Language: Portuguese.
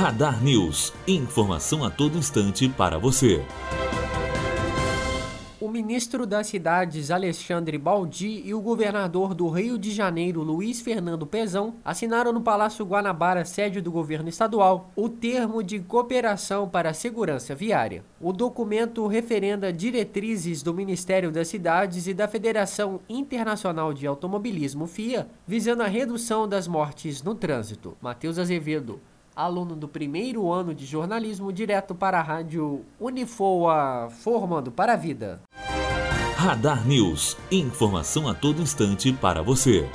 Radar News. Informação a todo instante para você. O ministro das Cidades, Alexandre Baldi, e o governador do Rio de Janeiro, Luiz Fernando Pezão, assinaram no Palácio Guanabara, sede do governo estadual, o termo de cooperação para a segurança viária. O documento referenda diretrizes do Ministério das Cidades e da Federação Internacional de Automobilismo, FIA, visando a redução das mortes no trânsito. Matheus Azevedo, aluno do primeiro ano de jornalismo, direto para a rádio Unifoa, formando para a vida. Radar News. Informação a todo instante para você.